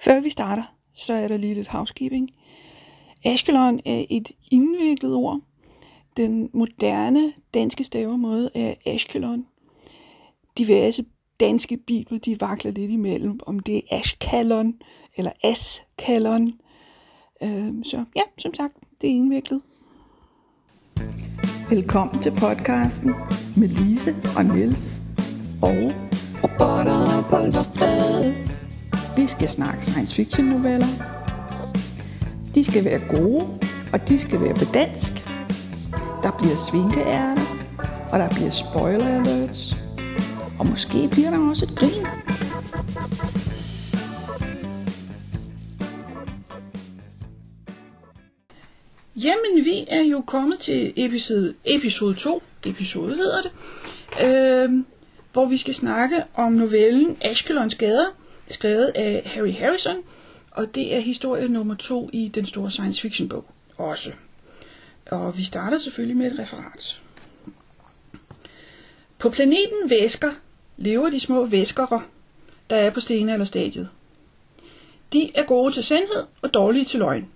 Før vi starter, så er der lige lidt housekeeping. Ashkelon er et indviklet ord. Den moderne danske stavemåde er Ashkelon. Diverse danske bibler, de vakler lidt imellem, om det er Ashkalon eller Askalon. Øh, så ja, som sagt, det er indviklet. Velkommen til podcasten med Lise og Niels og robotter og. Vi skal snakke science fiction noveller. De skal være gode, og de skal være på dansk. Der bliver svinkeærter, og der bliver spoiler alerts. Og måske bliver der også et grin. Jamen, vi er jo kommet til episode, episode 2, episode hedder det, øh, hvor vi skal snakke om novellen Ashkelons Gader, skrevet af Harry Harrison, og det er historie nummer to i den store science fiction bog også. Og vi starter selvfølgelig med et referat. På planeten Væsker lever de små væskere, der er på stene eller stadiet. De er gode til sandhed og dårlige til løgn,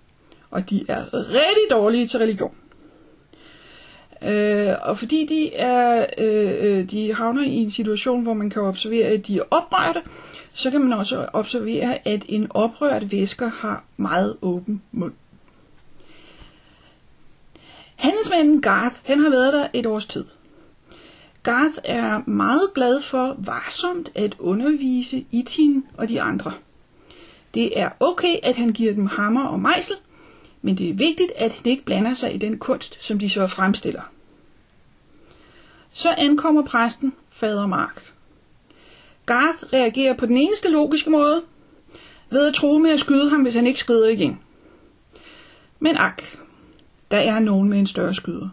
og de er rigtig dårlige til religion. Øh, og fordi de er, øh, øh de havner i en situation, hvor man kan observere, at de er oprørte, så kan man også observere, at en oprørt væsker har meget åben mund. Handelsmanden Garth, han har været der et års tid. Garth er meget glad for varsomt at undervise Itin og de andre. Det er okay, at han giver dem hammer og mejsel, men det er vigtigt, at han ikke blander sig i den kunst, som de så fremstiller. Så ankommer præsten, fader Mark. Garth reagerer på den eneste logiske måde, ved at tro med at skyde ham, hvis han ikke skrider igen. Men ak, der er nogen med en større skyder.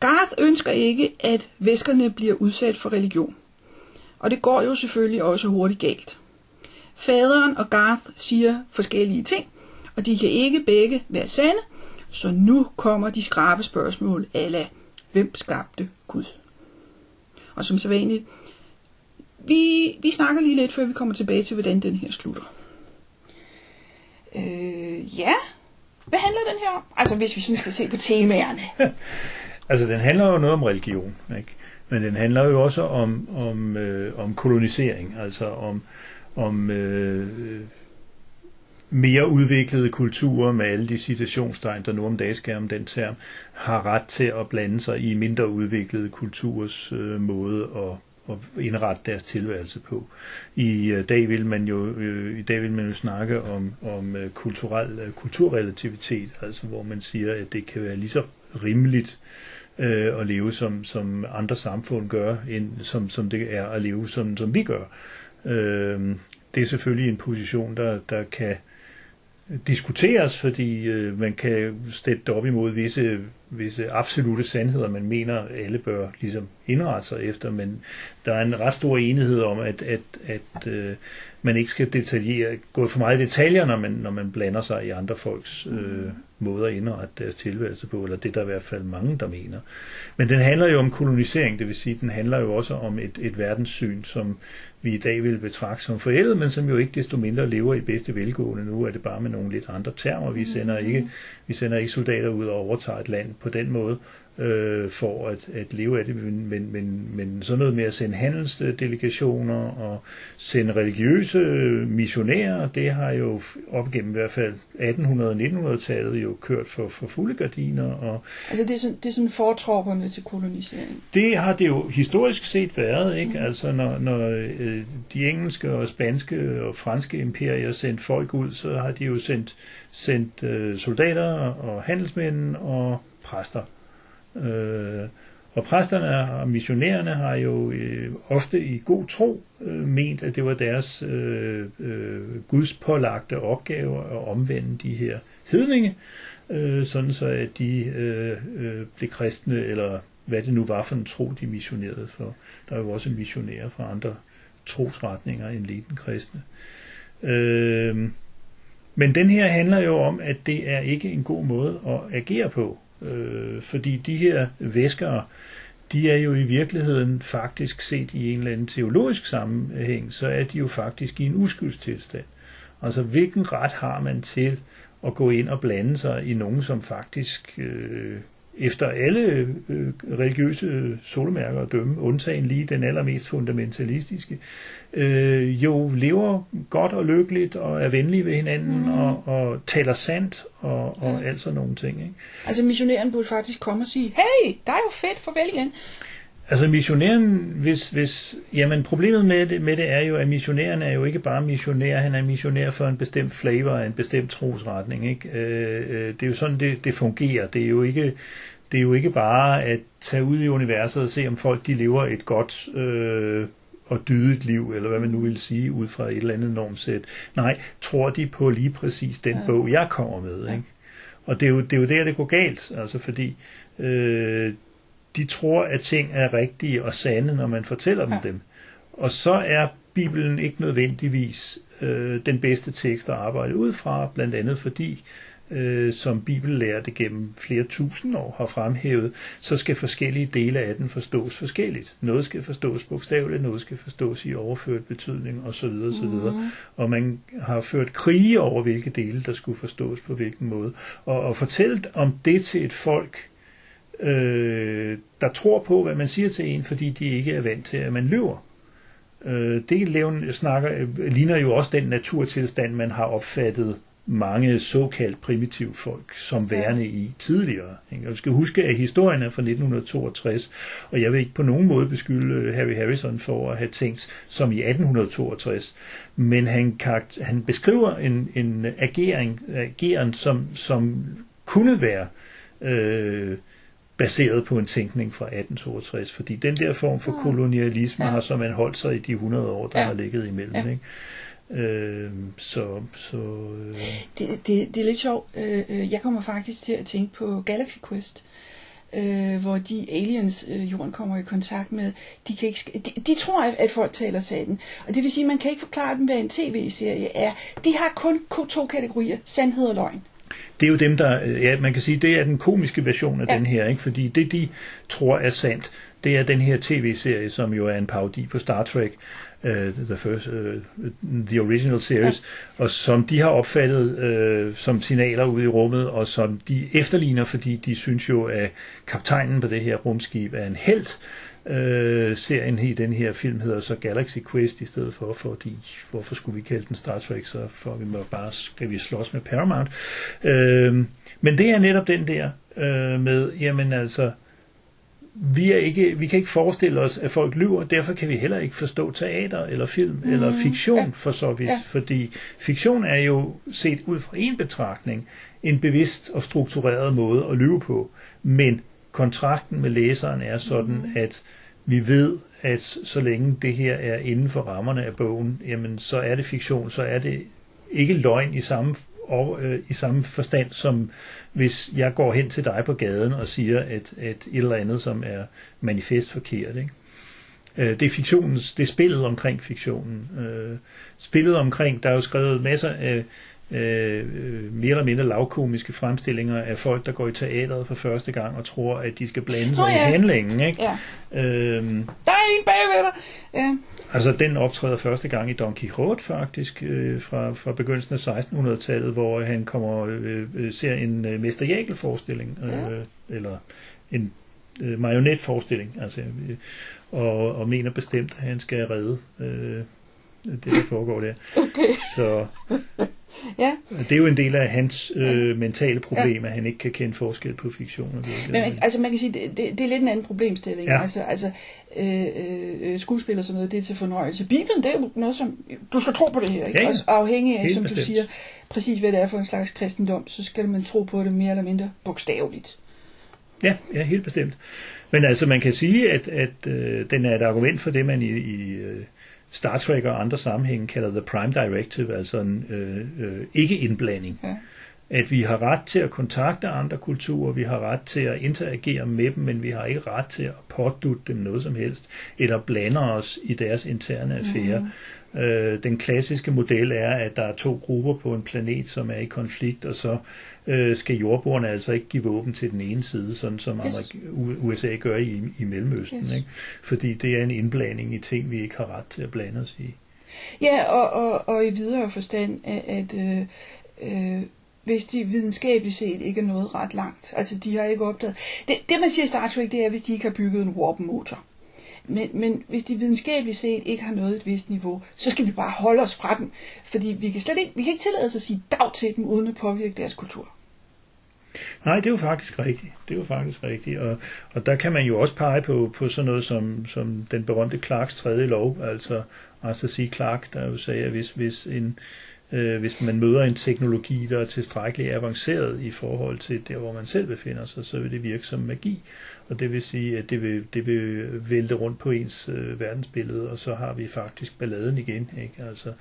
Garth ønsker ikke, at væskerne bliver udsat for religion. Og det går jo selvfølgelig også hurtigt galt. Faderen og Garth siger forskellige ting, og de kan ikke begge være sande, så nu kommer de skrabe spørgsmål, ala hvem skabte Gud? Og som sædvanligt, vi, vi snakker lige lidt, før vi kommer tilbage til, hvordan den her slutter. Øh, ja, hvad handler den her om? Altså, hvis vi sådan skal se på temaerne. altså, den handler jo noget om religion, ikke? Men den handler jo også om, om, øh, om kolonisering, altså om, om øh, mere udviklede kulturer med alle de citationstegn, der nu om dagen skal om den term, har ret til at blande sig i mindre udviklede kulturs øh, måde at at indrette deres tilværelse på. I uh, dag vil man jo øh, i dag vil man jo snakke om om øh, kulturel kulturrelativitet, altså hvor man siger at det kan være lige så rimeligt uh, at leve som som andre samfund gør, end som som det er at leve som som vi gør. Uh, det er selvfølgelig en position der der kan diskuteres, fordi øh, man kan stætte det op imod visse, visse absolute sandheder, man mener, alle bør ligesom indrette sig efter, men der er en ret stor enighed om, at, at, at øh, man ikke skal detaljere, gå for meget i detaljer, når man, når man blander sig i andre folks øh, måder at indrette deres tilværelse på, eller det der er i hvert fald mange, der mener. Men den handler jo om kolonisering, det vil sige, den handler jo også om et, et verdenssyn, som vi i dag vil betragte som forældet, men som jo ikke desto mindre lever i bedste velgående. Nu er det bare med nogle lidt andre termer. Vi sender ikke, vi sender ikke soldater ud og overtager et land på den måde, øh, for at, at leve af det, men, men, men, men sådan noget med at sende handelsdelegationer og sende religiøse missionærer, det har jo op gennem i hvert fald 1800- og 1900-tallet jo kørt for, for fulde gardiner. Og altså det er, sådan, det er sådan fortropperne til kolonisering? Det har det jo historisk set været, ikke? Mm. Altså når, når øh, de engelske og spanske og franske imperier sendte folk ud, så har de jo sendt, sendt øh, soldater og handelsmænd og præster. Øh, og præsterne og missionærerne har jo øh, ofte i god tro øh, ment, at det var deres øh, øh, gudspålagte opgave at omvende de her hedninge, øh, sådan så at de øh, øh, blev kristne, eller hvad det nu var for en tro, de missionerede for. Der er jo også missionærer fra andre trosretninger end lige den kristne. Øh, men den her handler jo om, at det er ikke en god måde at agere på. Øh, fordi de her væsker, de er jo i virkeligheden faktisk set i en eller anden teologisk sammenhæng, så er de jo faktisk i en uskyldstilstand. Altså hvilken ret har man til at gå ind og blande sig i nogen, som faktisk øh, efter alle øh, religiøse solmærker at dømme, undtagen lige den allermest fundamentalistiske, øh, jo lever godt og lykkeligt og er venlige ved hinanden mm. og, og taler sandt og, og ja. alt sådan nogle ting. Ikke? Altså missionæren burde faktisk komme og sige, hey, der er jo fedt, farvel igen. Altså missionæren, hvis, hvis, jamen problemet med det, med det er jo, at missionæren er jo ikke bare missionær, han er missionær for en bestemt flavor, en bestemt trosretning. Ikke? Øh, øh, det er jo sådan, det, det fungerer. Det er jo ikke, det er jo ikke bare at tage ud i universet og se, om folk de lever et godt øh, og dydigt liv, eller hvad man nu vil sige, ud fra et eller andet normsæt. Nej, tror de på lige præcis den ja. bog, jeg kommer med. Ikke? Og det er, jo, det er jo der, det går galt, altså fordi øh, de tror, at ting er rigtige og sande, når man fortæller ja. dem dem. Og så er Bibelen ikke nødvendigvis øh, den bedste tekst at arbejde ud fra, blandt andet fordi øh, som bibellærte gennem flere tusind år har fremhævet, så skal forskellige dele af den forstås forskelligt. Noget skal forstås bogstaveligt, noget skal forstås i overført betydning osv. osv. Mm. Og man har ført krige over, hvilke dele der skulle forstås på hvilken måde. Og, og fortalt om det til et folk, øh, der tror på, hvad man siger til en, fordi de ikke er vant til, at man løber. Øh, det levn snakker, ligner jo også den naturtilstand, man har opfattet mange såkaldt primitive folk som værende i tidligere. Ikke? Og vi skal huske, at historien er fra 1962, og jeg vil ikke på nogen måde beskylde øh, Harry Harrison for at have tænkt som i 1862, men han, han beskriver en, en agering, ageren, som, som kunne være øh, baseret på en tænkning fra 1862, fordi den der form for kolonialisme ja. har så man holdt sig i de 100 år, der ja. har ligget imellem. Ja. Ikke? Øh, så, så øh. det, det, det er lidt sjovt. Øh, øh, jeg kommer faktisk til at tænke på Galaxy Quest, øh, hvor de aliens, øh, jorden kommer i kontakt med, de, kan ikke, de, de tror, at folk taler sanden. Og det vil sige, at man kan ikke forklare dem, hvad en tv-serie er. De har kun to kategorier, sandhed og løgn det er jo dem, der, øh, ja, man kan sige, det er den komiske version af ja. den her, ikke? fordi det, de tror er sandt, det er den her tv-serie, som jo er en parodi på Star Trek, uh, the first, uh, the original series, ja. og som de har opfattet uh, som signaler ude i rummet, og som de efterligner, fordi de synes jo, at kaptajnen på det her rumskib er en held. Uh, serien i den her film hedder så Galaxy Quest i stedet for, fordi hvorfor skulle vi kalde den Star Trek, så for vi må bare skal vi slås med Paramount. Uh, men det er netop den der uh, med, jamen altså, vi, er ikke, vi kan ikke forestille os, at folk lyver, derfor kan vi heller ikke forstå teater eller film mm. eller fiktion ja. for så vidt, ja. fordi fiktion er jo set ud fra en betragtning en bevidst og struktureret måde at lyve på, men kontrakten med læseren er sådan, mm. at vi ved, at så længe det her er inden for rammerne af bogen, jamen så er det fiktion, så er det ikke løgn i samme og, øh, i samme forstand som hvis jeg går hen til dig på gaden og siger, at, at et eller andet, som er manifest forkert. Ikke? Øh, det er fiktionens, det er spillet omkring fiktionen. Øh, spillet omkring, der er jo skrevet masser af øh, mere eller mindre lavkomiske fremstillinger af folk, der går i teateret for første gang og tror, at de skal blande sig oh, ja. i handlingen. Ikke? Ja. Øhm, der er en bagved dig. Ja. Altså den optræder første gang i Don Quixote faktisk, øh, fra, fra begyndelsen af 1600-tallet, hvor han kommer øh, øh, ser en øh, Mester Jækel forestilling, øh, ja. eller en øh, marionetforestilling, altså, øh, og, og mener bestemt, at han skal redde øh, det, der foregår der. Okay. Så ja. Det er jo en del af hans øh, mentale problem, ja. at han ikke kan kende forskel på fiktion og virkelighed. Men altså man kan sige, det, det, det er lidt en anden problemstilling. Ja. Altså, altså øh, øh, skuespil og sådan noget, det er til fornøjelse. Bibelen, det er jo noget, som du skal tro på det her. Ikke? Ja, ja. Også afhængig af, Helt som bestemt. du siger, præcis hvad det er for en slags kristendom, så skal man tro på det mere eller mindre bogstaveligt. Ja, ja, helt bestemt. Men altså, man kan sige, at, at øh, den er et argument for det, man i, i øh, Star Trek og andre sammenhænge kalder The Prime Directive, altså en øh, øh, ikke-indblanding. Ja. at vi har ret til at kontakte andre kulturer, vi har ret til at interagere med dem, men vi har ikke ret til at pådutte dem noget som helst, eller blande os i deres interne affære. Mm. Øh, den klassiske model er, at der er to grupper på en planet, som er i konflikt, og så øh, skal jordbrugerne altså ikke give våben til den ene side, sådan som yes. USA gør i, i Mellemøsten. Yes. Ikke? Fordi det er en indblanding i ting, vi ikke har ret til at blande os i. Ja, og, og, og i videre forstand, at, at øh, øh, hvis de videnskabeligt set ikke er nået ret langt. Altså, de har ikke opdaget... Det, det man siger i Star Trek, det er, hvis de ikke har bygget en warp-motor. Men, men hvis de videnskabeligt set ikke har nået et vist niveau, så skal vi bare holde os fra dem. Fordi vi kan slet ikke, vi kan ikke tillade os at sige dag til dem, uden at påvirke deres kultur. Nej, det er jo faktisk rigtigt. Det er jo faktisk rigtigt. Og, og der kan man jo også pege på, på sådan noget som, som den berømte Clarks tredje lov, altså, altså Arthur C. Clarke, der jo sagde, at hvis, hvis, en, øh, hvis man møder en teknologi, der er tilstrækkeligt avanceret i forhold til der, hvor man selv befinder sig, så vil det virke som magi. Og det vil sige, at det vil, det vil vælte rundt på ens øh, verdensbillede, og så har vi faktisk balladen igen. Ikke? Altså,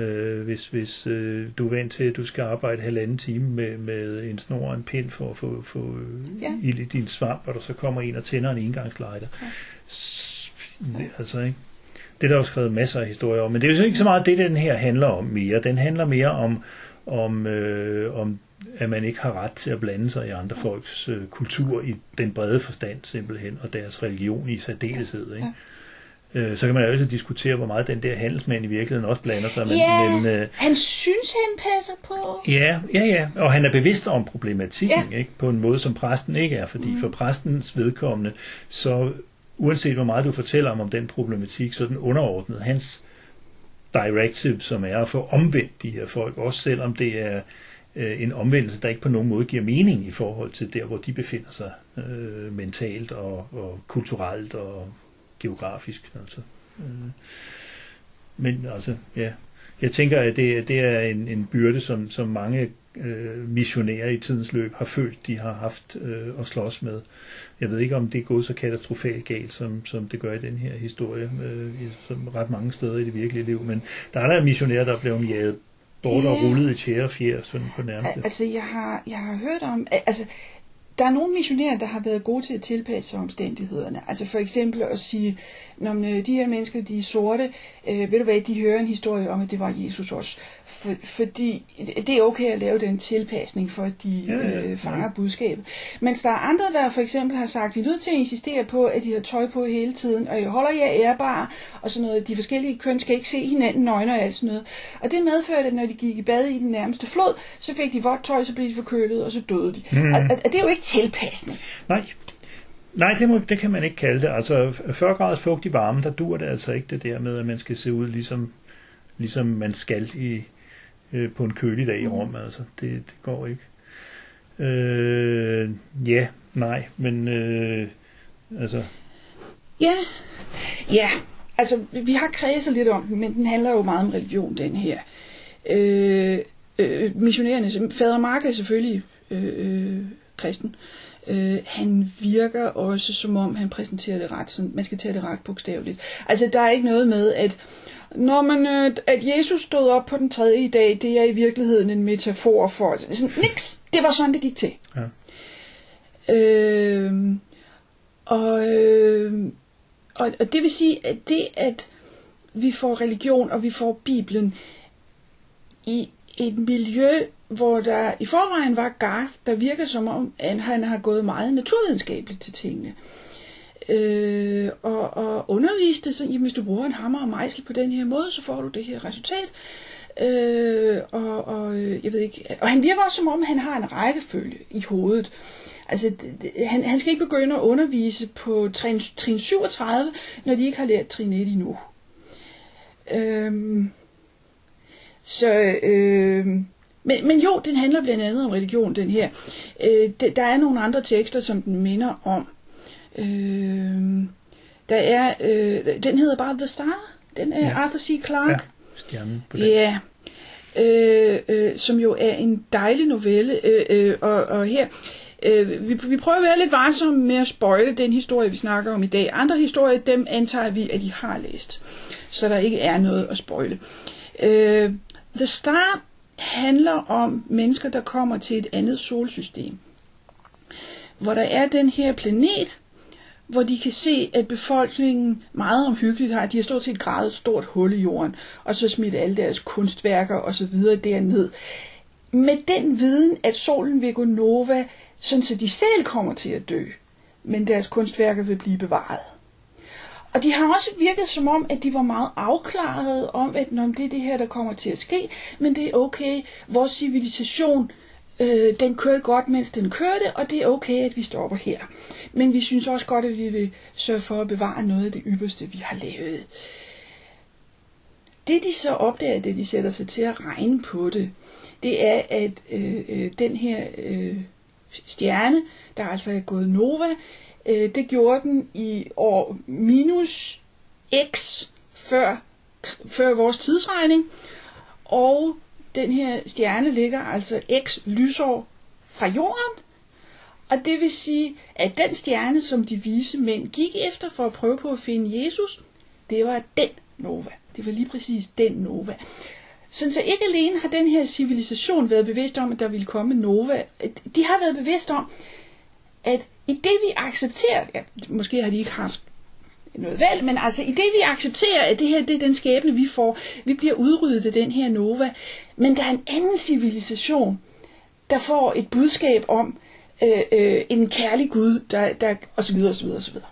øh, hvis hvis øh, du er vant til, at du skal arbejde halvanden time med, med en snor og en pind for at få, få ja. ild i din svamp, og der så kommer en og tænder en engangslejder. Ja. Altså, ikke? Det er der jo skrevet masser af historier om, men det er jo ikke så meget det, den her handler om mere. Den handler mere om, om, øh, om at man ikke har ret til at blande sig i andre folks øh, kultur i den brede forstand simpelthen, og deres religion i særdeleshed. Ikke? Øh, så kan man jo også diskutere, hvor meget den der handelsmand i virkeligheden også blander sig. Men, ja, men, øh, han synes, han passer på. Ja, ja, ja, og han er bevidst om problematikken, ja. ikke? på en måde, som præsten ikke er, fordi mm. for præstens vedkommende, så uanset hvor meget du fortæller om, om den problematik, så er den underordnet hans directive, som er at få omvendt de her folk, også selvom det er øh, en omvendelse, der ikke på nogen måde giver mening i forhold til der, hvor de befinder sig øh, mentalt og, og kulturelt og geografisk. Altså. Øh. Men altså, ja, jeg tænker, at det, det er en, en byrde, som, som mange øh, missionærer i tidens løb har følt, de har haft øh, at slås med. Jeg ved ikke, om det er gået så katastrofalt galt, som, som det gør i den her historie, øh, som ret mange steder i det virkelige liv. Men der er der missionærer, der er blevet jaget bort og rullet i tjære og fjer, sådan på nærmest. Altså, jeg har, jeg har hørt om, altså, der er nogle missionærer, der har været gode til at tilpasse sig omstændighederne. Altså for eksempel at sige, når øh, de her mennesker, de er sorte, øh, ved du hvad, de hører en historie om, at det var Jesus også. For, fordi det er okay at lave den tilpasning, for at de ja, ja, øh, fanger ja. budskabet. Mens der er andre, der for eksempel har sagt, vi er nødt til at insistere på, at de har tøj på hele tiden, og jeg holder jer ærbare, og sådan noget. De forskellige køn skal ikke se hinanden nøgne og alt sådan noget. Og det medførte, at når de gik i bad i den nærmeste flod, så fik de vådt tøj, så blev de forkølet, og så døde de. Mm. Og, og det er jo ikke tilpasning. Nej, Nej, det, må, det kan man ikke kalde det. Altså 40 graders fugtig varme, der dur det altså ikke det der med, at man skal se ud ligesom, ligesom man skal i, øh, på en kølig dag i mm. Rom. Altså, det, det går ikke. Øh, ja, nej, men øh, altså... Ja, ja, altså vi har kredset lidt om den, men den handler jo meget om religion, den her. Øh, øh, missionærerne, fader Mark er selvfølgelig øh, øh, kristen, Øh, han virker også som om, han præsenterer det ret. Sådan, man skal tage det ret bogstaveligt. Altså, der er ikke noget med, at når man, øh, at Jesus stod op på den tredje dag, det er i virkeligheden en metafor for... Sådan, niks! Det var sådan, det gik til. Ja. Øh, og, øh, og, og det vil sige, at det, at vi får religion, og vi får Bibelen i et miljø, hvor der i forvejen var Garth, der virker som om, at han har gået meget naturvidenskabeligt til tingene. Øh, og, og underviste, så jamen, hvis du bruger en hammer og mejsel på den her måde, så får du det her resultat. Øh, og, og, øh, jeg ved ikke, og han virker også som om, han har en rækkefølge i hovedet. Altså, det, han, han skal ikke begynde at undervise på trin, trin 37, når de ikke har lært trin 1 endnu. Øh, så, øh, men, men jo, den handler blandt andet om religion, den her. Øh, de, der er nogle andre tekster, som den minder om. Øh, der er, øh, den hedder bare The Star. Den er ja. Arthur C. Clarke. Ja, stjernen på den. Ja. Øh, øh, som jo er en dejlig novelle. Øh, øh, og, og her, øh, vi, vi prøver at være lidt varsomme med at spoile den historie, vi snakker om i dag. Andre historier, dem antager vi, at I har læst. Så der ikke er noget at spoile. Øh, The Star handler om mennesker, der kommer til et andet solsystem. Hvor der er den her planet, hvor de kan se, at befolkningen meget omhyggeligt har, de har stort set gravet et stort hul i jorden, og så smidt alle deres kunstværker og så videre derned. Med den viden, at solen vil gå nova, sådan så de selv kommer til at dø, men deres kunstværker vil blive bevaret. Og de har også virket som om, at de var meget afklaret om, at Nå, det er det her, der kommer til at ske, men det er okay. Vores civilisation, øh, den kørte godt, mens den kørte, og det er okay, at vi stopper her. Men vi synes også godt, at vi vil sørge for at bevare noget af det ypperste, vi har lavet. Det de så opdager, det de sætter sig til at regne på det, det er, at øh, øh, den her øh, stjerne, der altså er gået nova, øh, det gjorde den i år minus x før, før vores tidsregning, og den her stjerne ligger altså x lysår fra jorden, og det vil sige, at den stjerne, som de vise mænd gik efter for at prøve på at finde Jesus, det var den Nova. Det var lige præcis den Nova. Sådan så ikke alene har den her civilisation været bevidst om, at der ville komme Nova. De har været bevidst om, at i det vi accepterer, ja, måske har de ikke haft noget valg, men altså i det vi accepterer, at det her det er den skæbne, vi får, vi bliver udryddet af den her Nova, men der er en anden civilisation, der får et budskab om, øh, øh, en kærlig Gud, der, der, og så videre, og så videre, og så videre.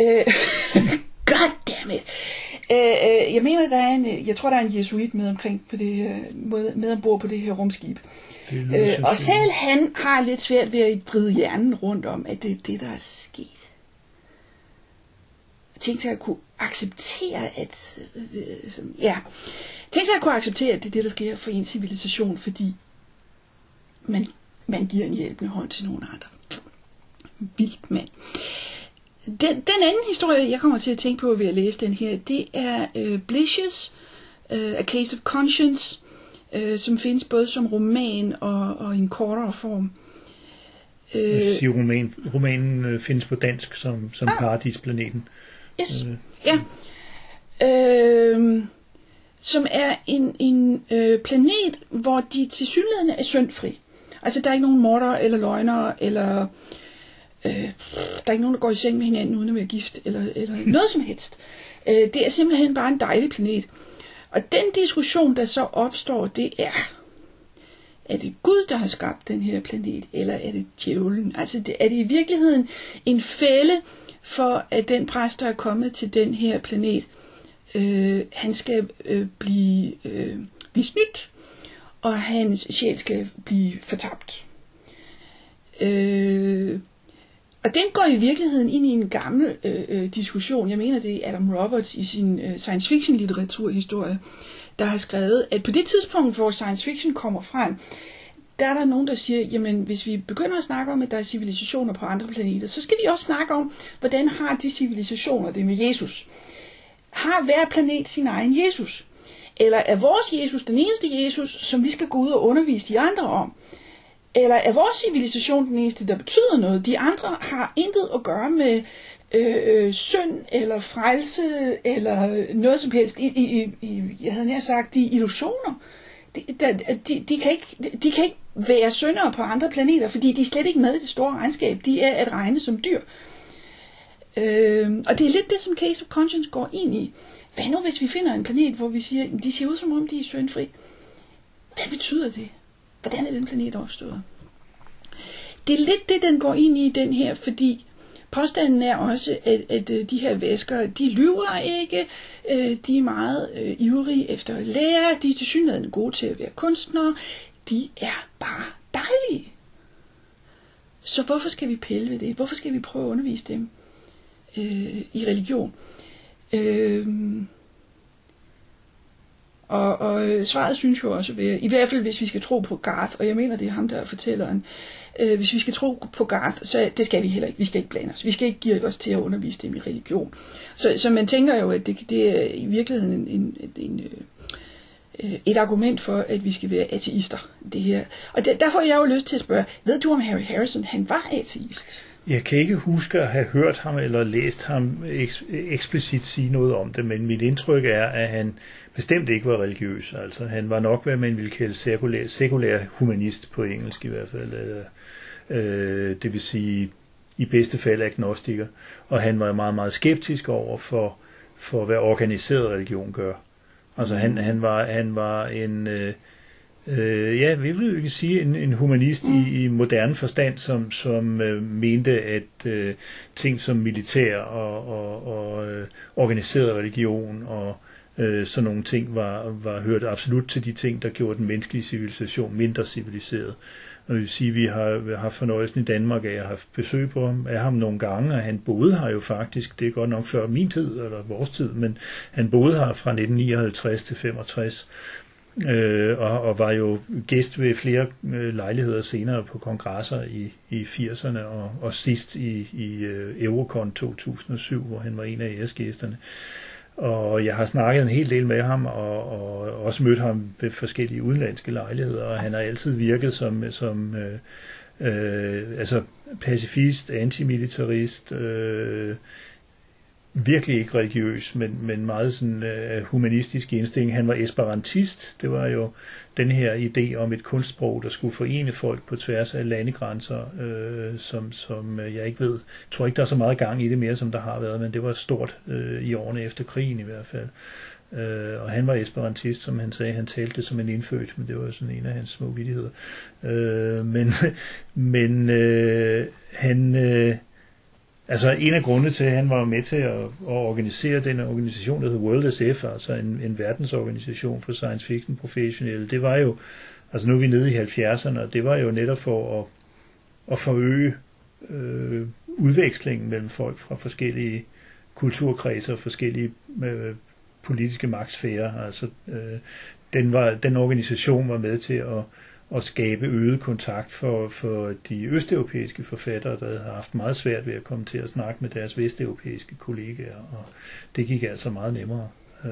Øh, goddammit. Øh, øh, jeg mener, der er en, jeg tror, der er en jesuit med omkring på det, øh, med, med ombord på det her rumskib. Øh, øh, og selv han har lidt svært ved at bride hjernen rundt om, at det er det, der er sket. Tænk sig at kunne acceptere, at... Øh, ja. Tænk sig at kunne acceptere, at det er det, der sker for en civilisation, fordi man man giver en hjælpende hånd til nogle andre. Vildt mand. Den, den anden historie, jeg kommer til at tænke på ved at læse den her, det er uh, Blish's uh, A Case of Conscience, uh, som findes både som roman og, og i en kortere form. Uh, sige, roman, romanen uh, findes på dansk som, som ah, Paradisplaneten. Yes, uh, ja. Uh, som er en, en uh, planet, hvor de til synligheden er syndfri. Altså, der er ikke nogen morder eller løgnere, eller øh, der er ikke nogen, der går i seng med hinanden uden at være gift, eller, eller noget som helst. Øh, det er simpelthen bare en dejlig planet. Og den diskussion, der så opstår, det er, er det Gud, der har skabt den her planet, eller er det djævlen? Altså, det, er det i virkeligheden en fælde for, at den præst, der er kommet til den her planet, øh, han skal øh, blive, øh, blive snydt og hans sjæl skal blive fortabt. Øh, og den går i virkeligheden ind i en gammel øh, øh, diskussion. Jeg mener, det er Adam Roberts i sin øh, science fiction litteraturhistorie, der har skrevet, at på det tidspunkt, hvor science fiction kommer frem, der er der nogen, der siger, jamen hvis vi begynder at snakke om, at der er civilisationer på andre planeter, så skal vi også snakke om, hvordan har de civilisationer det med Jesus. Har hver planet sin egen Jesus? Eller er vores Jesus den eneste Jesus, som vi skal gå ud og undervise de andre om? Eller er vores civilisation den eneste, der betyder noget? De andre har intet at gøre med øh, øh synd eller frelse eller noget som helst. I, i, i, jeg havde nær sagt, de illusioner. De, de, de, kan ikke, de kan ikke være syndere på andre planeter, fordi de er slet ikke med i det store regnskab. De er at regne som dyr. Øh, og det er lidt det, som Case of Conscience går ind i. Hvad nu, hvis vi finder en planet, hvor vi siger, de ser ud som om, de er syndfri? Hvad betyder det? Hvordan er den planet opstået? Det er lidt det, den går ind i den her, fordi påstanden er også, at, at øh, de her væsker, de lyver ikke, øh, de er meget øh, ivrige efter at lære, de er til synligheden gode til at være kunstnere, de er bare dejlige. Så hvorfor skal vi pille ved det? Hvorfor skal vi prøve at undervise dem øh, i religion? Øh, og, og øh, svaret synes jo også, at i hvert fald hvis vi skal tro på Garth, og jeg mener, det er ham, der er fortælleren, øh, hvis vi skal tro på Garth, så det skal vi heller ikke. Vi skal ikke blande os. Vi skal ikke give os til at undervise dem i religion. Så, så man tænker jo, at det, det er i virkeligheden en, en, en, øh, et argument for, at vi skal være ateister. Det her. Og der, der får jeg jo lyst til at spørge, ved du om Harry Harrison, han var ateist? Jeg kan ikke huske at have hørt ham eller læst ham eks- eksplicit sige noget om det, men mit indtryk er, at han bestemt ikke var religiøs. Altså, han var nok, hvad man ville kalde sekulær, sekulær humanist på engelsk i hvert fald. Eller, øh, det vil sige i bedste fald agnostiker. Og han var meget, meget skeptisk over for, for hvad organiseret religion gør. Altså han, han, var, han var en... Øh, øh, ja, vi vil ikke sige en, en humanist mm. i, i moderne forstand, som, som øh, mente, at øh, ting som militær og, og, og øh, organiseret religion og øh, sådan nogle ting var, var hørt absolut til de ting, der gjorde den menneskelige civilisation mindre civiliseret. Og det vil sige, at vi har haft fornøjelsen i Danmark af at have besøg på ham, af ham nogle gange, og han boede her jo faktisk, det er godt nok før min tid, eller vores tid, men han boede her fra 1959 til 65, øh, og, og var jo gæst ved flere øh, lejligheder senere på kongresser i, i 80'erne, og, og sidst i, i øh, Eurocon 2007, hvor han var en af æresgæsterne. Og jeg har snakket en hel del med ham, og, og også mødt ham ved forskellige udenlandske lejligheder, og han har altid virket som, som øh, øh, altså pacifist, antimilitarist, øh, virkelig ikke religiøs, men, men meget sådan øh, humanistisk indstilling. Han var esperantist. Det var jo den her idé om et kunstsprog, der skulle forene folk på tværs af landegrænser, øh, som, som øh, jeg ikke ved. Jeg tror ikke, der er så meget gang i det mere, som der har været, men det var stort øh, i årene efter krigen i hvert fald. Øh, og han var esperantist, som han sagde, han talte det som en indfødt, men det var jo sådan en af hans små vidigheder. Øh, men men øh, han... Øh, Altså en af grundene til, at han var med til at, at organisere den organisation, der hedder World SF, altså en, en verdensorganisation for science fiction professionelle, det var jo, altså nu er vi nede i 70'erne, og det var jo netop for at, at forøge øh, udvekslingen mellem folk fra forskellige kulturkredser og forskellige øh, politiske magtsfærer. Altså, øh, den, var, den organisation var med til at at skabe øget kontakt for, for de østeuropæiske forfattere, der havde haft meget svært ved at komme til at snakke med deres vesteuropæiske kollegaer, og det gik altså meget nemmere øh,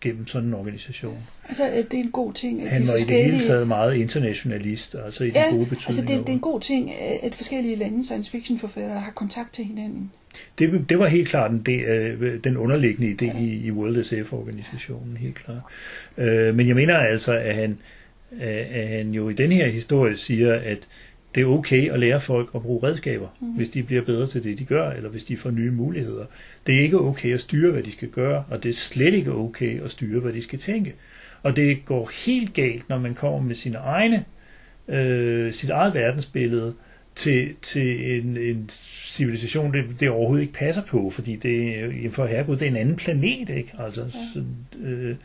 gennem sådan en organisation. Altså, det er en god ting, at Han var forskellige... i det hele taget meget internationalist, altså i ja, den gode betydning. altså det, det er en god ting, at forskellige lande science fiction forfattere har kontakt til hinanden. Det, det var helt klart den, det, øh, den underliggende idé ja. i, i World SF-organisationen, helt klart. Øh, men jeg mener altså, at han, at han jo i den her historie siger, at det er okay at lære folk at bruge redskaber, mm. hvis de bliver bedre til det, de gør, eller hvis de får nye muligheder. Det er ikke okay at styre, hvad de skal gøre, og det er slet ikke okay at styre, hvad de skal tænke. Og det går helt galt, når man kommer med sine egne, øh, sit eget verdensbillede til, til en, en civilisation, det, det overhovedet ikke passer på, fordi det, for herregud, det er en anden planet, ikke? Altså, ja. så, øh,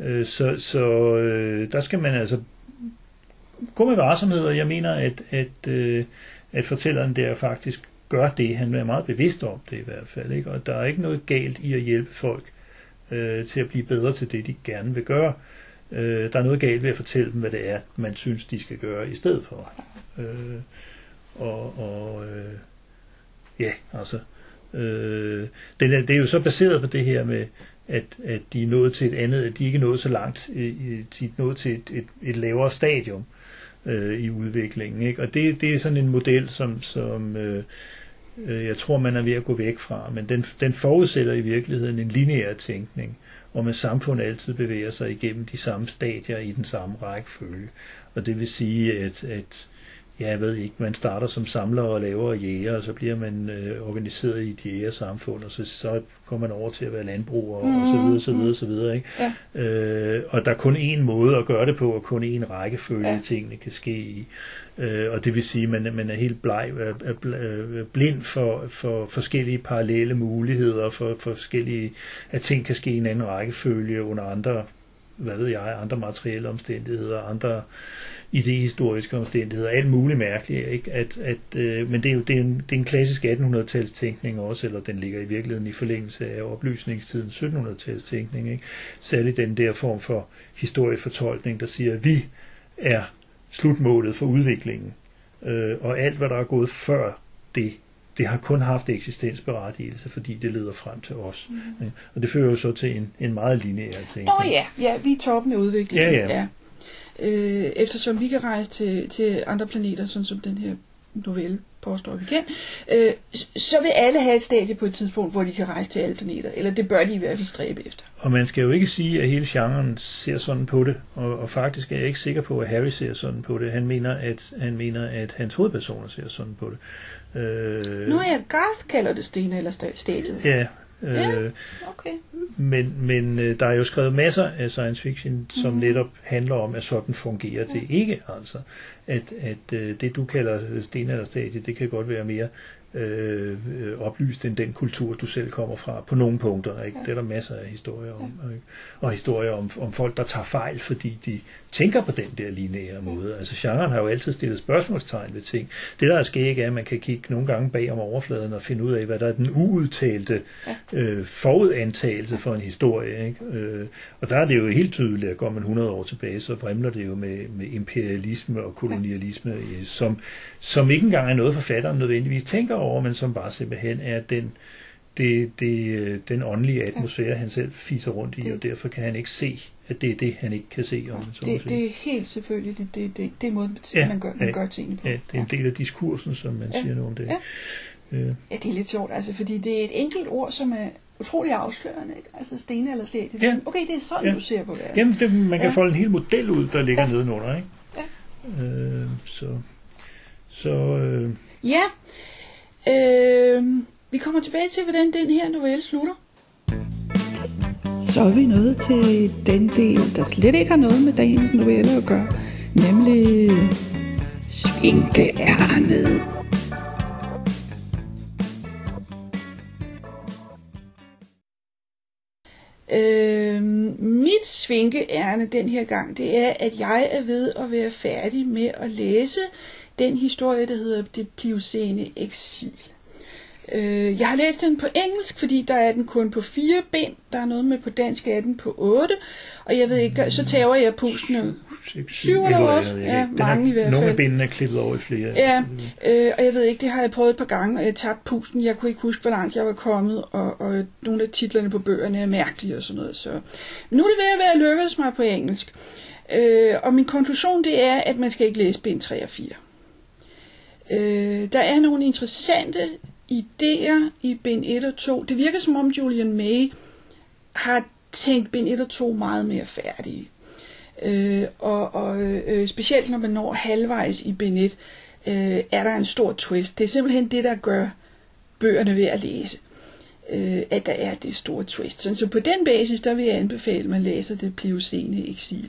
Øh, så så øh, der skal man altså gå med varsomhed, og jeg mener, at, at, øh, at fortælleren der faktisk gør det. Han er meget bevidst om det i hvert fald. Ikke? Og der er ikke noget galt i at hjælpe folk øh, til at blive bedre til det, de gerne vil gøre. Øh, der er noget galt ved at fortælle dem, hvad det er, man synes, de skal gøre i stedet for. Øh, og og øh, ja, altså, øh, det, er, det er jo så baseret på det her med, at, at de er nået til et andet, at de ikke er nået så langt, øh, øh, de er nået til et, et, et lavere stadium øh, i udviklingen. Ikke? Og det, det er sådan en model, som, som øh, øh, jeg tror, man er ved at gå væk fra, men den, den forudsætter i virkeligheden en lineær tænkning, hvor man samfundet altid bevæger sig igennem de samme stadier i den samme rækkefølge. Og det vil sige, at, at ja, jeg ved ikke, man starter som samler og laver jæger, og så bliver man øh, organiseret i et jægersamfund, og så, så kommer man over til at være landbruger, mm, og så videre, så videre, så videre. Ikke? Ja. Øh, og der er kun én måde at gøre det på, og kun én rækkefølge ja. tingene kan ske i. Øh, og det vil sige, at man, man er helt bleg, er, er blind for, for forskellige parallelle muligheder, for, for forskellige, at ting kan ske i en anden rækkefølge under andre hvad ved jeg, andre materielle omstændigheder, andre idehistoriske omstændigheder, alt muligt mærkeligt, ikke? At, at, øh, men det er jo det er en, det er en klassisk 1800-tals tænkning også, eller den ligger i virkeligheden i forlængelse af oplysningstiden 1700-tals tænkning, ikke? Særligt den der form for historiefortolkning, der siger, at vi er slutmålet for udviklingen, øh, og alt hvad der er gået før det, det har kun haft eksistensberettigelse, fordi det leder frem til os. Mm. Og det fører jo så til en, en meget lineær ting. Nå ja, ja, vi er toppen af udviklingen. Ja, ja. ja. Øh, eftersom vi kan rejse til, til andre planeter, sådan som den her novelle, påstår vi igen, øh, så vil alle have et stadie på et tidspunkt, hvor de kan rejse til alle planeter, eller det bør de i hvert fald stræbe efter. Og man skal jo ikke sige, at hele genren ser sådan på det, og, og faktisk er jeg ikke sikker på, at Harry ser sådan på det. Han mener, at, han mener, at hans hovedpersoner ser sådan på det. Øh, nu er jeg Garth kalder det sten eller stadiet. Ja, Ja, øh, okay. Men, men øh, der er jo skrevet masser af science fiction, som mm. netop handler om, at sådan fungerer det ikke. Altså, at, at øh, det du kalder stenalderstadie, det kan godt være mere øh, oplyst end den kultur, du selv kommer fra, på nogle punkter. Ikke? Det er der masser af historier om. Ikke? Og historier om, om folk, der tager fejl, fordi de tænker på den der lineære måde. Altså genren har jo altid stillet spørgsmålstegn ved ting. Det der er skæg er, at man kan kigge nogle gange bag om overfladen og finde ud af, hvad der er den uudtalte øh, forudantagelse for en historie. Ikke? Øh, og der er det jo helt tydeligt, at går man 100 år tilbage, så vrimler det jo med, med imperialisme og kolonialisme, som, som ikke engang er noget forfatteren nødvendigvis tænker over, men som bare simpelthen er den det, det, den åndelige atmosfære, ja. han selv fiser rundt i, det, og derfor kan han ikke se, at det er det, han ikke kan se. Om så det, det er helt selvfølgelig det, det, det, det er måden, ja, man, gør, man ja, gør tingene på. Ja, det er en del af diskursen, som man ja, siger nu om det. Ja. Øh. ja, det er lidt sjovt, altså, fordi det er et enkelt ord, som er utrolig afslørende. Ikke? Altså stene eller stæt. Ja. Okay, det er sådan, ja. du ser på verden. Jamen, det, man kan ja. folde en hel model ud, der ligger ja. nedenunder. Ikke? Ja. Øh, så, så, øh. Ja, øh, vi kommer tilbage til, hvordan den her novelle slutter. Så er vi nået til den del, der slet ikke har noget med dagens novelle at gøre, nemlig svinkeærnet. Øh, mit svinkeærne den her gang, det er, at jeg er ved at være færdig med at læse den historie, der hedder Det Pliocene Eksil. Øh, jeg har læst den på engelsk, fordi der er den kun på fire ben. Der er noget med på dansk er den på otte. Og jeg ved ikke, så tager jeg pusten syv eller otte. Ja, mange i hvert fald. Nogle af benene er klippet over i flere. Ja, øh, og jeg ved ikke, det har jeg prøvet et par gange, og jeg tabte pusten. Jeg kunne ikke huske, hvor langt jeg var kommet, og, og nogle af titlerne på bøgerne er mærkelige og sådan noget. Så. Men nu er det ved at være lykkedes mig på engelsk. Øh, og min konklusion det er, at man skal ikke læse bind 3 og 4. Øh, der er nogle interessante idéer i bind 1 og 2. Det virker som om Julian May har tænkt bind 1 og 2 meget mere færdige. Øh, og og øh, specielt når man når halvvejs i bind 1, øh, er der en stor twist. Det er simpelthen det, der gør bøgerne ved at læse. Øh, at der er det store twist. Så, så på den basis, der vil jeg anbefale, at man læser det Pliocene eksil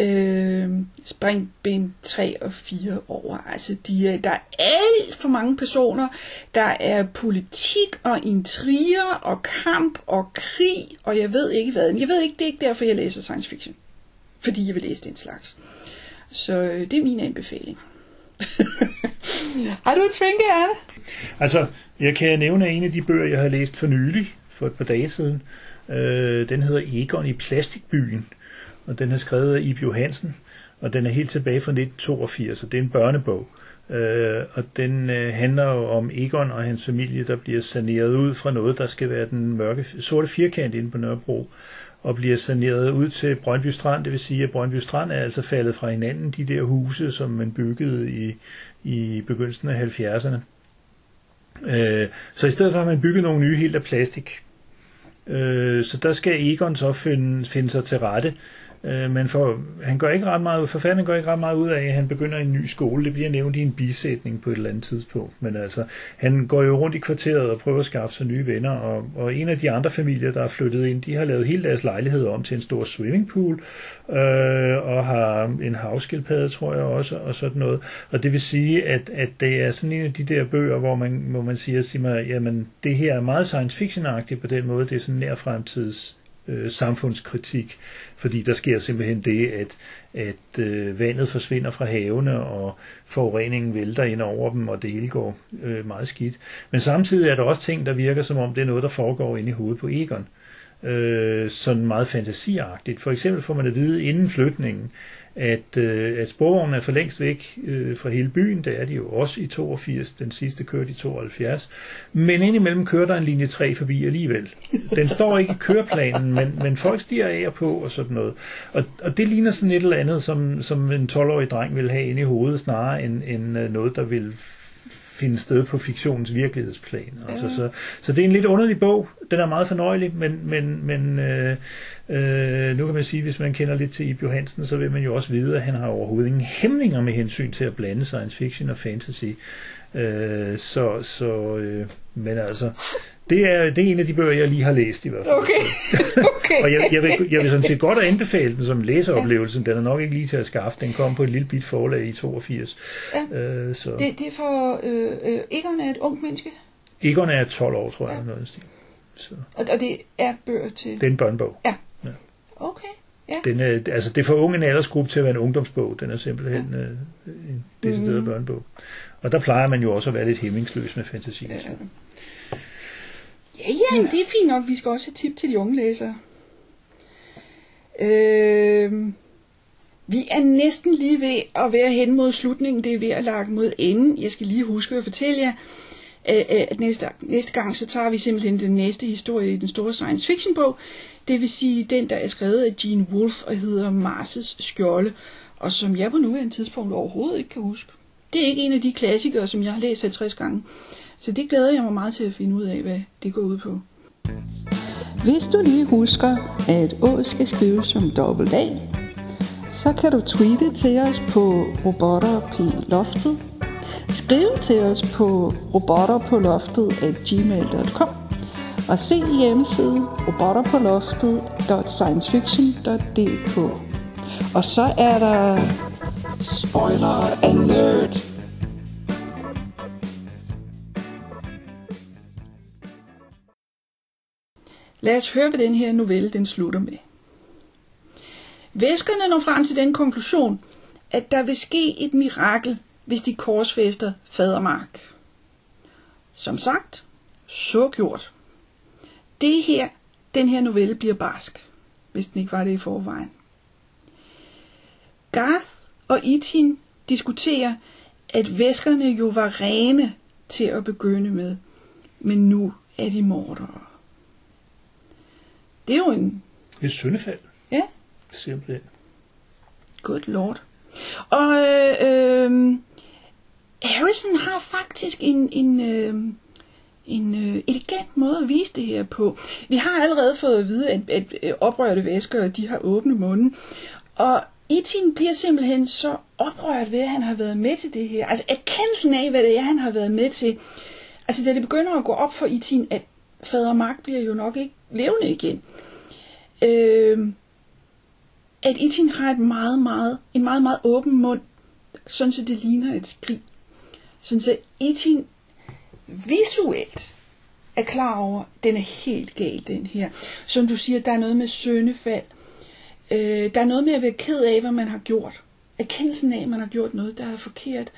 øh, spring bind 3 og 4 over. Altså, de er, der er alt for mange personer. Der er politik og intriger og kamp og krig, og jeg ved ikke hvad. Men jeg ved ikke, det er ikke derfor, jeg læser science fiction. Fordi jeg vil læse den slags. Så øh, det er min anbefaling. har du et svinke, Anne? Altså, jeg kan nævne en af de bøger, jeg har læst for nylig, for et par dage siden. Øh, den hedder Egon i Plastikbyen og den er skrevet af Ib Johansen, og den er helt tilbage fra 1982, og det er en børnebog. Øh, og den øh, handler jo om Egon og hans familie, der bliver saneret ud fra noget, der skal være den mørke, sorte firkant inde på Nørrebro, og bliver saneret ud til Brøndby Strand. Det vil sige, at Brøndby Strand er altså faldet fra hinanden, de der huse, som man byggede i, i begyndelsen af 70'erne. Øh, så i stedet for har man bygget nogle nye helt af plastik. Øh, så der skal Egon så finde, finde sig til rette Øh, men for, han går ikke ret meget, ud, forfatteren går ikke ret meget ud af, at han begynder en ny skole. Det bliver nævnt i en bisætning på et eller andet tidspunkt. Men altså, han går jo rundt i kvarteret og prøver at skaffe sig nye venner. Og, og en af de andre familier, der er flyttet ind, de har lavet hele deres lejlighed om til en stor swimmingpool. Øh, og har en havskildpadde, tror jeg også, og sådan noget. Og det vil sige, at, at det er sådan en af de der bøger, hvor man, hvor man siger, siger jamen, det her er meget science fiction-agtigt på den måde. Det er sådan nær fremtids øh, samfundskritik, fordi der sker simpelthen det, at, at øh, vandet forsvinder fra havene, og forureningen vælter ind over dem, og det hele går øh, meget skidt. Men samtidig er der også ting, der virker som om, det er noget, der foregår inde i hovedet på Egon. Øh, sådan meget fantasiagtigt. For eksempel får man at vide inden flytningen, at, øh, at sporvognen er for længst væk øh, fra hele byen. Det er de jo også i 82. Den sidste kørte i 72. Men indimellem kører der en linje 3 forbi alligevel. Den står ikke i køreplanen, men, men folk stiger af og på og sådan noget. Og, og det ligner sådan et eller andet, som, som en 12-årig dreng vil have inde i hovedet, snarere end, end øh, noget, der vil finde sted på fiktionens virkelighedsplan. Altså, så, så det er en lidt underlig bog. Den er meget fornøjelig, men, men, men øh, øh, nu kan man sige, hvis man kender lidt til Ib Johansen, så vil man jo også vide, at han har overhovedet ingen hæmninger med hensyn til at blande science fiction og fantasy. Øh, så, så øh, men altså, det er, det er en af de bøger, jeg lige har læst i hvert fald. Okay. okay. og jeg, jeg, vil, jeg vil sådan set godt anbefale den som læseoplevelse. Den er nok ikke lige til at skaffe. Den kom på et lille bit forlag i 82. Ja. Øh, så. Det, det er for øh, øh, Egon er et ung menneske? Egon er 12 år, tror jeg. Ja. Noget så. Og, og det er bøger til? Det er en børnebog. Ja. Okay. Ja. Den er, altså det er for unge en aldersgruppe til at være en ungdomsbog. Den er simpelthen ja. øh, en decideret mm. børnebog. Og der plejer man jo også at være lidt hæmmingsløs med fantasi. Ja. Ja, ja, det er fint nok. Vi skal også have tip til de unge læsere. Øh, vi er næsten lige ved at være hen mod slutningen. Det er ved at lage mod enden. Jeg skal lige huske at fortælle jer, at næste, næste gang så tager vi simpelthen den næste historie i den store science fiction bog. Det vil sige den, der er skrevet af Gene Wolfe og hedder Mars' skjolde, og som jeg på nuværende tidspunkt overhovedet ikke kan huske. Det er ikke en af de klassikere, som jeg har læst 50 gange. Så det glæder jeg mig meget til at finde ud af, hvad det går ud på. Hvis du lige husker, at Å skal skrives som dobbelt A, så kan du tweete til os på robotterploftet. Skriv til os på robotterpåloftet.gmail.com og se hjemmesiden robotterpåloftet.sciencefiction.dk Og så er der spoiler alert! Lad os høre, hvad den her novelle den slutter med. Væskerne når frem til den konklusion, at der vil ske et mirakel, hvis de korsfester fadermark. Som sagt, så gjort. Det her, den her novelle bliver barsk, hvis den ikke var det i forvejen. Garth og Itin diskuterer, at væskerne jo var rene til at begynde med, men nu er de mordere. Det er jo en... Et syndefald. Ja. Simpelthen. Good lord. Og øh, øh, Harrison har faktisk en, en, øh, en øh, elegant måde at vise det her på. Vi har allerede fået at vide, at, at, øh, oprørte væsker, de har åbne munden. Og Itin bliver simpelthen så oprørt ved, at han har været med til det her. Altså erkendelsen af, hvad det er, han har været med til. Altså da det begynder at gå op for Itin, at fader Mark bliver jo nok ikke levende igen. Øh, at Itin har et meget, meget, en meget, meget åben mund, sådan så det ligner et skrig. Sådan så Itin visuelt er klar over, at den er helt gal, den her. Som du siger, der er noget med søndefald. Øh, der er noget med at være ked af, hvad man har gjort. Erkendelsen af, at man har gjort noget, der er forkert.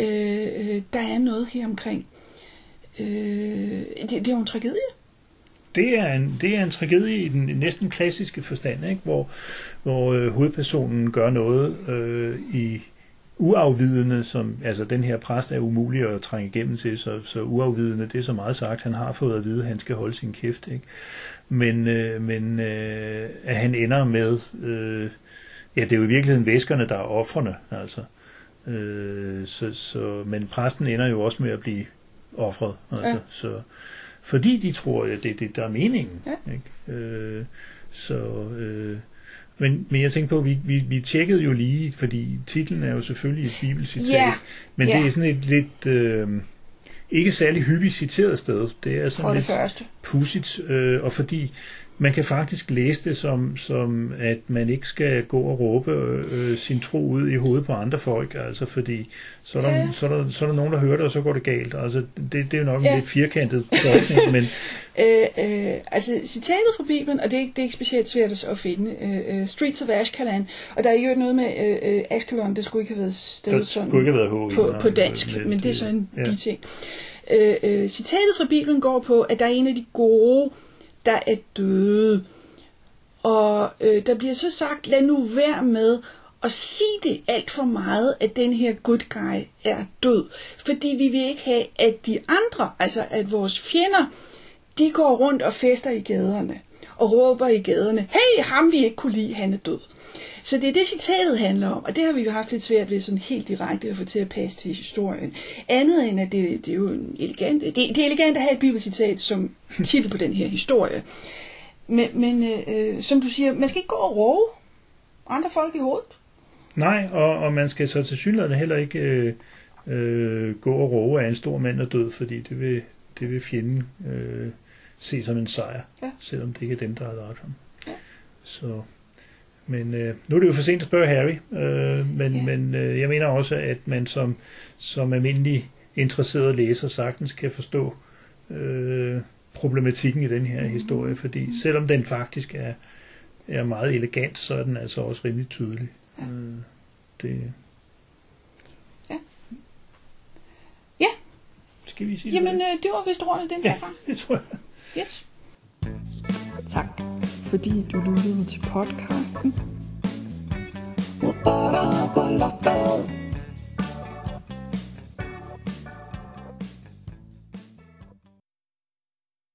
Øh, øh, der er noget her omkring. Øh, det, det er jo en tragedie det er en, det er en tragedie i den næsten klassiske forstand, ikke? hvor, hvor øh, hovedpersonen gør noget øh, i uafvidende, som, altså den her præst er umulig at trænge igennem til, så, så uafvidende, det er så meget sagt, han har fået at vide, at han skal holde sin kæft, ikke? Men, øh, men øh, at han ender med, øh, ja, det er jo i virkeligheden væskerne, der er offrene, altså. Øh, så, så, men præsten ender jo også med at blive offret, altså. Ja. Så, fordi de tror, at det er det, der er meningen. Ja. Ikke? Øh, så, øh, men, men jeg tænkte på, at vi, vi, vi tjekkede jo lige, fordi titlen er jo selvfølgelig et bibelcitat, ja. men ja. det er sådan et lidt... Øh, ikke særlig hyppigt citeret sted. Det er sådan det lidt første. pudsigt, øh, og fordi man kan faktisk læse det som, som at man ikke skal gå og råbe øh, sin tro ud i hovedet på andre folk, altså fordi så er, der, ja. så, er der, så er der nogen, der hører det, og så går det galt. Altså det, det er jo nok ja. en lidt firkantet tolkning, men... Øh, øh, altså citatet fra Bibelen, og det er, det er ikke specielt svært at finde, øh, øh, Streets of Ashkelon, og der er jo noget med øh, øh Ashkelon, det skulle ikke have været stedet sådan ikke have været på, på dansk, men det er sådan en ja. biting. Øh, øh, citatet fra Bibelen går på, at der er en af de gode der er døde. Og øh, der bliver så sagt, lad nu være med at sige det alt for meget, at den her good guy er død. Fordi vi vil ikke have, at de andre, altså at vores fjender, de går rundt og fester i gaderne og råber i gaderne, hey, ham vi ikke kunne lide, han er død. Så det er det, citatet handler om, og det har vi jo haft lidt svært ved sådan helt direkte at få til at passe til historien. Andet end, at det, det er jo en elegant, det, det er elegant at have et bibelcitat som titel på den her historie. Men, men øh, som du siger, man skal ikke gå og råbe andre folk i hovedet. Nej, og, og man skal så til synligheden heller ikke øh, øh, gå og råbe, at en stor mand er død, fordi det vil, det vil fjenden øh, se som en sejr, Ja. selvom det ikke er dem, der har dræbt ham. Ja. Så, men øh, nu er det jo for sent at spørge Harry, øh, men, Ja. men øh, jeg mener også, at man som, som almindelig interesseret læser sagtens kan forstå øh, problematikken i den her Mhm. historie, fordi selvom den faktisk er, er meget elegant, så er den altså også rimelig tydelig. Ja. Øh, det, Ja. Skal vi sige Jamen, det? øh, det var vist ordene den her Ja, gang. det tror jeg. Yes. Tak, fordi du lyttede til podcasten. Ba-da-ba-la-ba.